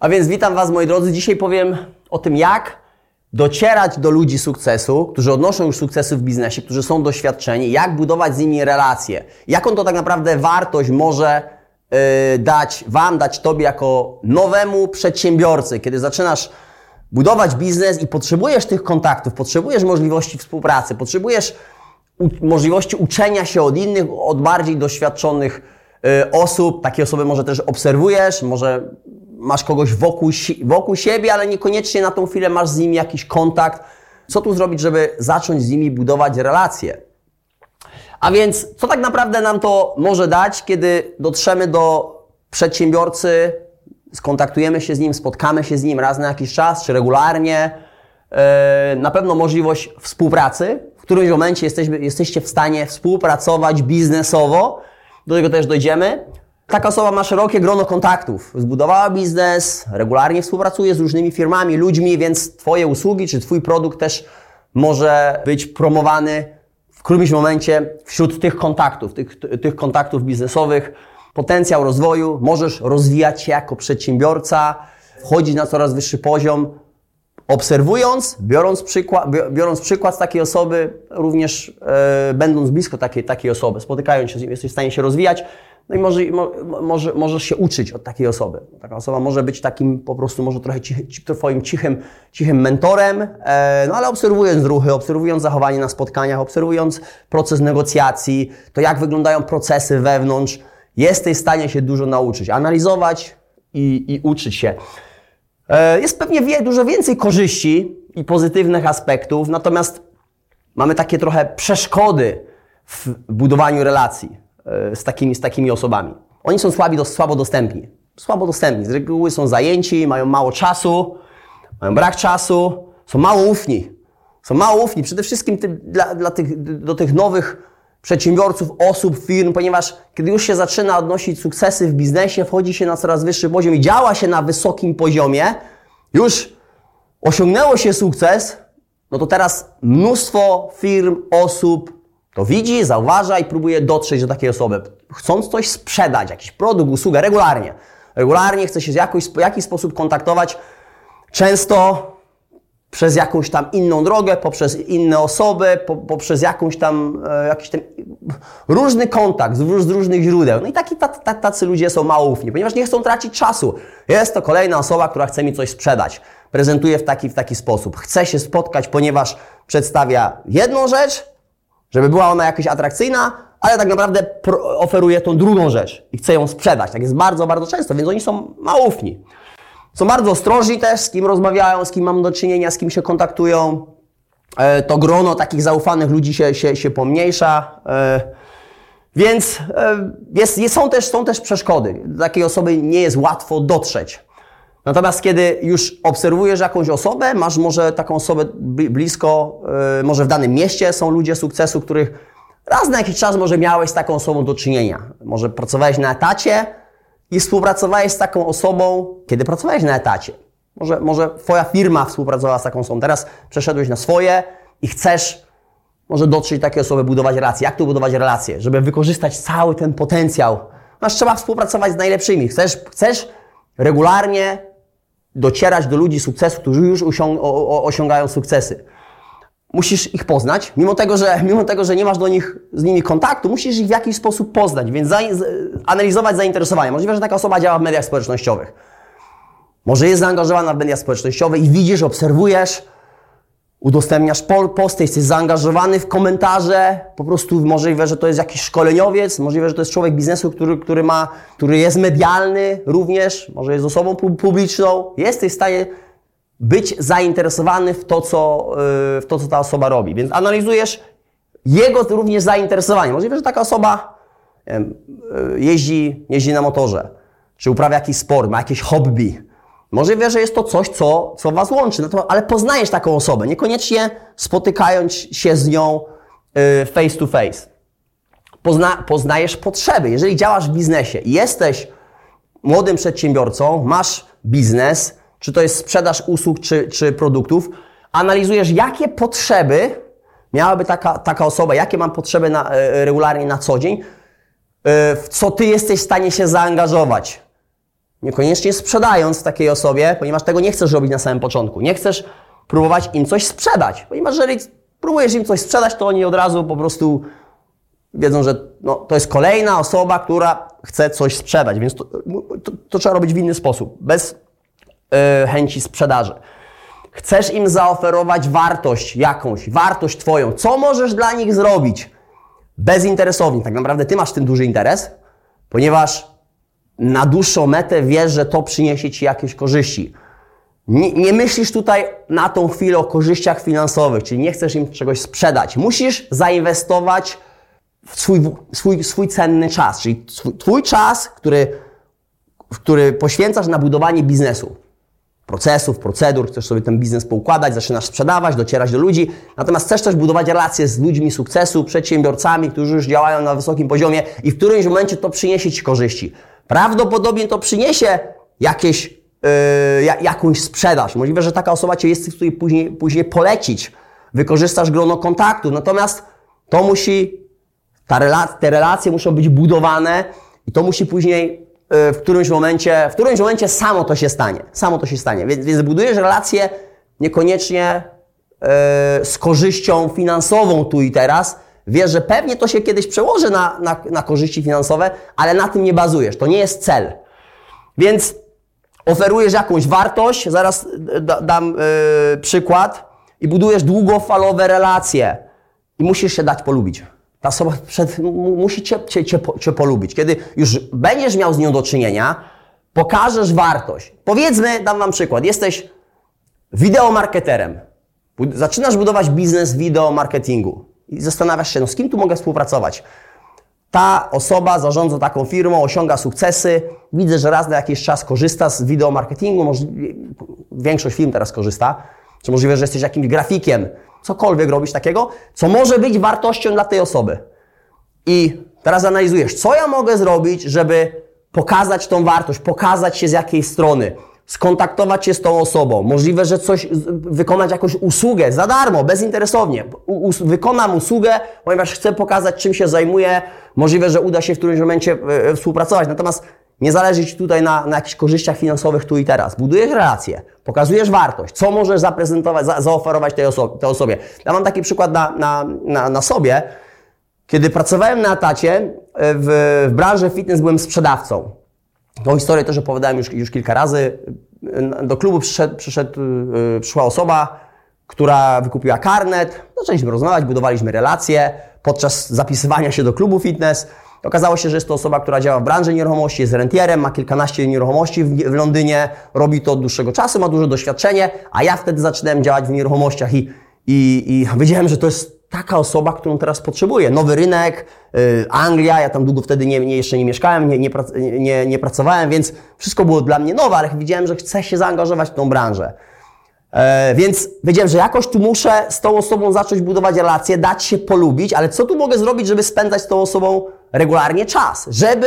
A więc witam Was, moi drodzy. Dzisiaj powiem o tym, jak docierać do ludzi sukcesu, którzy odnoszą już sukcesy w biznesie, którzy są doświadczeni, jak budować z nimi relacje, jaką to tak naprawdę wartość może yy, dać Wam, dać Tobie jako nowemu przedsiębiorcy, kiedy zaczynasz budować biznes i potrzebujesz tych kontaktów, potrzebujesz możliwości współpracy, potrzebujesz możliwości uczenia się od innych, od bardziej doświadczonych yy, osób. Takie osoby może też obserwujesz, może masz kogoś wokół, wokół siebie, ale niekoniecznie na tą chwilę masz z nimi jakiś kontakt. Co tu zrobić, żeby zacząć z nimi budować relacje? A więc, co tak naprawdę nam to może dać, kiedy dotrzemy do przedsiębiorcy, skontaktujemy się z nim, spotkamy się z nim raz na jakiś czas, czy regularnie? E, na pewno możliwość współpracy. W którymś momencie jesteśmy, jesteście w stanie współpracować biznesowo. Do tego też dojdziemy. Taka osoba ma szerokie grono kontaktów, zbudowała biznes, regularnie współpracuje z różnymi firmami, ludźmi, więc Twoje usługi czy Twój produkt też może być promowany w którymś momencie wśród tych kontaktów, tych, tych kontaktów biznesowych. Potencjał rozwoju, możesz rozwijać się jako przedsiębiorca, wchodzić na coraz wyższy poziom, obserwując, biorąc przykład, biorąc przykład z takiej osoby, również e, będąc blisko takiej, takiej osoby, spotykając się jesteś w stanie się rozwijać, no i może, może, możesz się uczyć od takiej osoby. Taka osoba może być takim po prostu, może trochę cichy, twoim cichym, cichym mentorem, e, no ale obserwując ruchy, obserwując zachowanie na spotkaniach, obserwując proces negocjacji, to jak wyglądają procesy wewnątrz, jesteś w stanie się dużo nauczyć, analizować i, i uczyć się. E, jest pewnie wie, dużo więcej korzyści i pozytywnych aspektów, natomiast mamy takie trochę przeszkody w budowaniu relacji z takimi, z takimi osobami. Oni są słabi, słabo dostępni. Słabo dostępni. Z reguły są zajęci, mają mało czasu, mają brak czasu, są mało ufni. Są mało ufni. Przede wszystkim dla, dla tych, do tych nowych przedsiębiorców, osób, firm, ponieważ kiedy już się zaczyna odnosić sukcesy w biznesie, wchodzi się na coraz wyższy poziom i działa się na wysokim poziomie, już osiągnęło się sukces, no to teraz mnóstwo firm, osób, to widzi, zauważa i próbuje dotrzeć do takiej osoby. Chcąc coś sprzedać, jakiś produkt, usługę, regularnie. Regularnie chce się w jakiś, sposób kontaktować, często przez jakąś tam inną drogę, poprzez inne osoby, po, poprzez jakąś tam, e, jakiś tam różny kontakt z, z różnych źródeł. No i taki, tacy ludzie są mało ufni, ponieważ nie chcą tracić czasu. Jest to kolejna osoba, która chce mi coś sprzedać. Prezentuje w taki, w taki sposób. Chce się spotkać, ponieważ przedstawia jedną rzecz, żeby była ona jakaś atrakcyjna, ale tak naprawdę oferuje tą drugą rzecz i chce ją sprzedać. Tak jest bardzo, bardzo często, więc oni są małufni. Są bardzo ostrożni też, z kim rozmawiają, z kim mam do czynienia, z kim się kontaktują. E, to grono takich zaufanych ludzi się, się, się pomniejsza. E, więc e, jest, są, też, są też przeszkody. Takiej osoby nie jest łatwo dotrzeć. Natomiast kiedy już obserwujesz jakąś osobę, masz może taką osobę blisko, yy, może w danym mieście są ludzie sukcesu, których raz na jakiś czas może miałeś z taką osobą do czynienia. Może pracowałeś na etacie i współpracowałeś z taką osobą, kiedy pracowałeś na etacie. Może, może Twoja firma współpracowała z taką osobą, teraz przeszedłeś na swoje i chcesz może dotrzeć do takiej osoby, budować relacje. Jak tu budować relacje? Żeby wykorzystać cały ten potencjał. Masz trzeba współpracować z najlepszymi. Chcesz, chcesz regularnie docierać do ludzi sukcesu, którzy już osiągają sukcesy. Musisz ich poznać, mimo tego, że, mimo tego, że nie masz do nich, z nimi kontaktu, musisz ich w jakiś sposób poznać, więc za, analizować zainteresowanie. Możliwe, że taka osoba działa w mediach społecznościowych. Może jest zaangażowana w media społecznościowe i widzisz, obserwujesz, udostępniasz posty, jesteś zaangażowany w komentarze, po prostu możliwe, że to jest jakiś szkoleniowiec, możliwe, że to jest człowiek biznesu, który, który, ma, który jest medialny również, może jest osobą publiczną, jesteś w stanie być zainteresowany w to, co, y, w to, co ta osoba robi. Więc analizujesz jego również zainteresowanie. Możliwe, że taka osoba y, jeździ, jeździ na motorze, czy uprawia jakiś sport, ma jakieś hobby, Możliwe, że jest to coś, co, co Was łączy, no ale poznajesz taką osobę, niekoniecznie spotykając się z nią y, face to face. Pozna, poznajesz potrzeby. Jeżeli działasz w biznesie i jesteś młodym przedsiębiorcą, masz biznes, czy to jest sprzedaż usług, czy, czy produktów, analizujesz, jakie potrzeby miałaby taka, taka osoba, jakie mam potrzeby na, regularnie na co dzień, y, w co Ty jesteś w stanie się zaangażować Niekoniecznie sprzedając takiej osobie, ponieważ tego nie chcesz robić na samym początku. Nie chcesz próbować im coś sprzedać, ponieważ jeżeli próbujesz im coś sprzedać, to oni od razu po prostu wiedzą, że no, to jest kolejna osoba, która chce coś sprzedać, więc to, to, to trzeba robić w inny sposób, bez yy, chęci sprzedaży. Chcesz im zaoferować wartość jakąś, wartość Twoją. Co możesz dla nich zrobić? Bezinteresownie. Tak naprawdę Ty masz w tym duży interes, ponieważ na dłuższą metę wiesz, że to przyniesie Ci jakieś korzyści. Nie, nie, myślisz tutaj na tą chwilę o korzyściach finansowych, czyli nie chcesz im czegoś sprzedać. Musisz zainwestować w swój, swój, swój cenny czas, czyli swój, Twój czas, który, który poświęcasz na budowanie biznesu procesów, procedur, chcesz sobie ten biznes poukładać, zaczynasz sprzedawać, docierać do ludzi, natomiast chcesz też budować relacje z ludźmi sukcesu, przedsiębiorcami, którzy już działają na wysokim poziomie i w którymś momencie to przyniesie Ci korzyści. Prawdopodobnie to przyniesie jakieś, yy, jakąś sprzedaż. Możliwe, że taka osoba Cię jest w stanie później, później polecić, wykorzystasz grono kontaktów, natomiast to musi, ta rela te relacje muszą być budowane i to musi później Y, w którymś momencie, w którymś momencie samo to się stanie. Samo to się stanie. Więc, więc budujesz relacje niekoniecznie yy, z korzyścią finansową tu i teraz. Wiesz, że pewnie to się kiedyś przełoży na, na, na korzyści finansowe, ale na tym nie bazujesz. To nie jest cel. Więc oferujesz jakąś wartość, zaraz da, dam yy, przykład, i budujesz długofalowe relacje. I musisz się dać polubić. Ta osoba przed, musi cię, cię, cię, cię polubić. Kiedy już będziesz miał z nią do czynienia, pokażesz wartość. Powiedzmy, dam Wam przykład. Jesteś wideomarketerem. Zaczynasz budować biznes wideo marketingu i zastanawiasz się, no z kim tu mogę współpracować. Ta osoba zarządza taką firmą, osiąga sukcesy. Widzę, że raz na jakiś czas korzysta z wideo marketingu. Większość firm teraz korzysta. Czy możliwe, że jesteś jakimś grafikiem, cokolwiek robić takiego, co może być wartością dla tej osoby. I teraz analizujesz, co ja mogę zrobić, żeby pokazać tą wartość, pokazać się z jakiej strony, skontaktować się z tą osobą. Możliwe, że coś, wykonać jakąś usługę za darmo, bezinteresownie. U, wykonam usługę, ponieważ chcę pokazać, czym się zajmuję. Możliwe, że uda się w którymś momencie e, współpracować. Natomiast nie zależy Ci tutaj na, na jakichś korzyściach finansowych tu i teraz. Budujesz relacje, pokazujesz wartość, co możesz zaprezentować, za, zaoferować tej, oso tej osobie. Ja mam taki przykład na, na, na, na sobie. Kiedy pracowałem na etacie e, w, w branży fitness, byłem sprzedawcą. Tą historię też opowiadałem już, już kilka razy. Do klubu przyszedł, przyszedł, yy, przyszła osoba, która wykupiła karnet. Zaczęliśmy rozmawiać, budowaliśmy relacje. Podczas zapisywania się do klubu fitness Okazało się, że jest to osoba, która działa w branży nieruchomości, jest rentierem, ma kilkanaście nieruchomości w, w Londynie, robi to od dłuższego czasu, ma duże doświadczenie, a ja wtedy zaczynałem działać w nieruchomościach i, i, i wiedziałem, że to jest taka osoba, którą teraz potrzebuję. Nowy rynek, y, Anglia, ja tam długo wtedy nie, nie, jeszcze nie mieszkałem, nie, nie, nie, nie pracowałem, więc wszystko było dla mnie nowe, ale widziałem, że chcę się zaangażować w tą branżę. E, więc wiedziałem, że jakoś tu muszę z tą osobą zacząć budować relacje, dać się polubić, ale co tu mogę zrobić, żeby spędzać z tą osobą regularnie czas? Żeby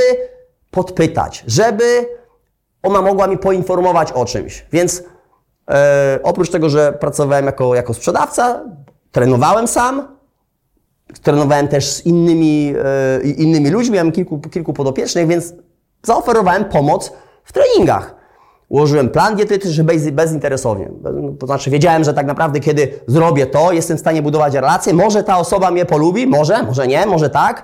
podpytać, żeby ona mogła mi poinformować o czymś. Więc e, oprócz tego, że pracowałem jako, jako sprzedawca, trenowałem sam, trenowałem też z innymi, e, innymi ludźmi, miałem kilku, kilku podopiecznych, więc zaoferowałem pomoc w treningach. Ułożyłem plan dietetyczny bez, bezinteresownie. To znaczy wiedziałem, że tak naprawdę kiedy zrobię to, jestem w stanie budować relacje. Może ta osoba mnie polubi, może, może nie, może tak.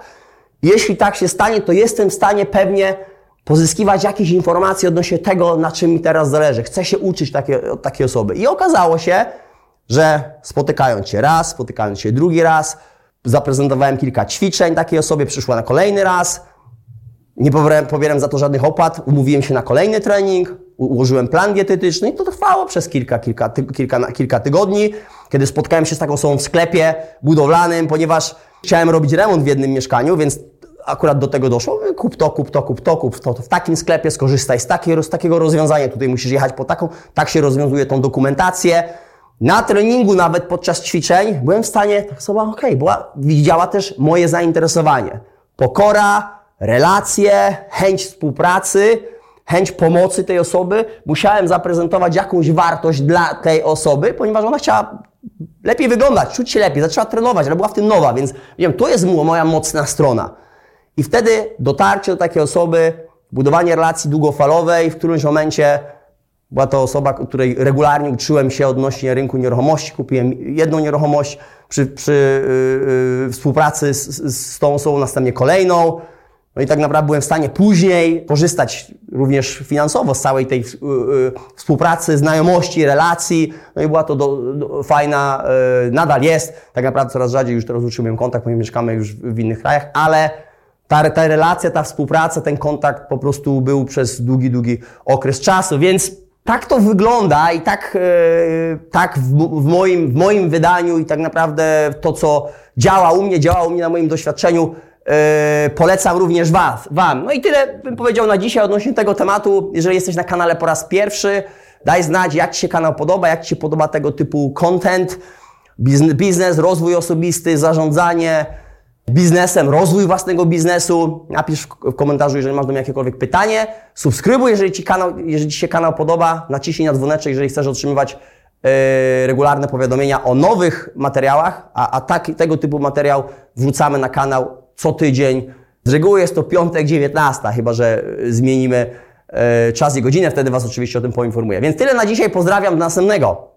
Jeśli tak się stanie, to jestem w stanie pewnie pozyskiwać jakieś informacje odnośnie tego, na czym mi teraz zależy. Chcę się uczyć takie, od takiej osoby. I okazało się, że spotykając się raz, spotykając się drugi raz, zaprezentowałem kilka ćwiczeń takiej osobie, przyszła na kolejny raz, nie pobierałem, pobieram za to żadnych opłat, umówiłem się na kolejny trening, ułożyłem plan dietetyczny i to trwało przez kilka, kilka, ty, kilka, kilka tygodni, kiedy spotkałem się z taką osobą w sklepie budowlanym, ponieważ chciałem robić remont w jednym mieszkaniu, więc akurat do tego doszło, kup to, kup to, kup to, kup to, w takim sklepie skorzystaj z, z takiego rozwiązania, tutaj musisz jechać po taką, tak się rozwiązuje tą dokumentację. Na treningu nawet podczas ćwiczeń byłem w stanie, tak osoba, okej, była, widziała też moje zainteresowanie. Pokora, relacje, chęć współpracy, chęć pomocy tej osoby. Musiałem zaprezentować jakąś wartość dla tej osoby, ponieważ ona chciała lepiej wyglądać, czuć się lepiej, zaczęła trenować, ale była w tym nowa, więc wiem, to jest moja mocna strona. I wtedy dotarcie do takiej osoby budowanie relacji długofalowej. W którymś momencie była to osoba, której regularnie uczyłem się odnośnie rynku nieruchomości. Kupiłem jedną nieruchomość przy, przy yy, yy, współpracy z, z, tą osobą, następnie kolejną. No i tak naprawdę byłem w stanie później korzystać również finansowo z całej tej yy, współpracy, znajomości, relacji. No i była to do, do, fajna, yy, nadal jest. Tak naprawdę coraz rzadziej już teraz utrzymujemy kontakt, ponieważ mieszkamy już w, w innych krajach, ale ta, ta relacja, ta współpraca, ten kontakt po prostu był przez długi, długi okres czasu, więc tak to wygląda i tak, yy, tak w, moim, w moim wydaniu i tak naprawdę to, co działa u mnie, działa u mnie na moim doświadczeniu, Yy, polecam również was, Wam. No i tyle bym powiedział na dzisiaj odnośnie tego tematu. Jeżeli jesteś na kanale po raz pierwszy, daj znać, jak Ci się kanał podoba, jak Ci się podoba tego typu content, biznes, rozwój osobisty, zarządzanie biznesem, rozwój własnego biznesu. Napisz w komentarzu, jeżeli masz do mnie jakiekolwiek pytanie. Subskrybuj, jeżeli Ci, kanał, jeżeli ci się kanał podoba. Naciśnij na dzwoneczek, jeżeli chcesz otrzymywać yy, regularne powiadomienia o nowych materiałach, a, a tak, tego typu materiał wrzucamy na kanał co tydzień. Z reguły jest to piątek 19, chyba że zmienimy e, czas i godzinę, wtedy Was oczywiście o tym poinformuję. Więc tyle na dzisiaj, pozdrawiam do następnego.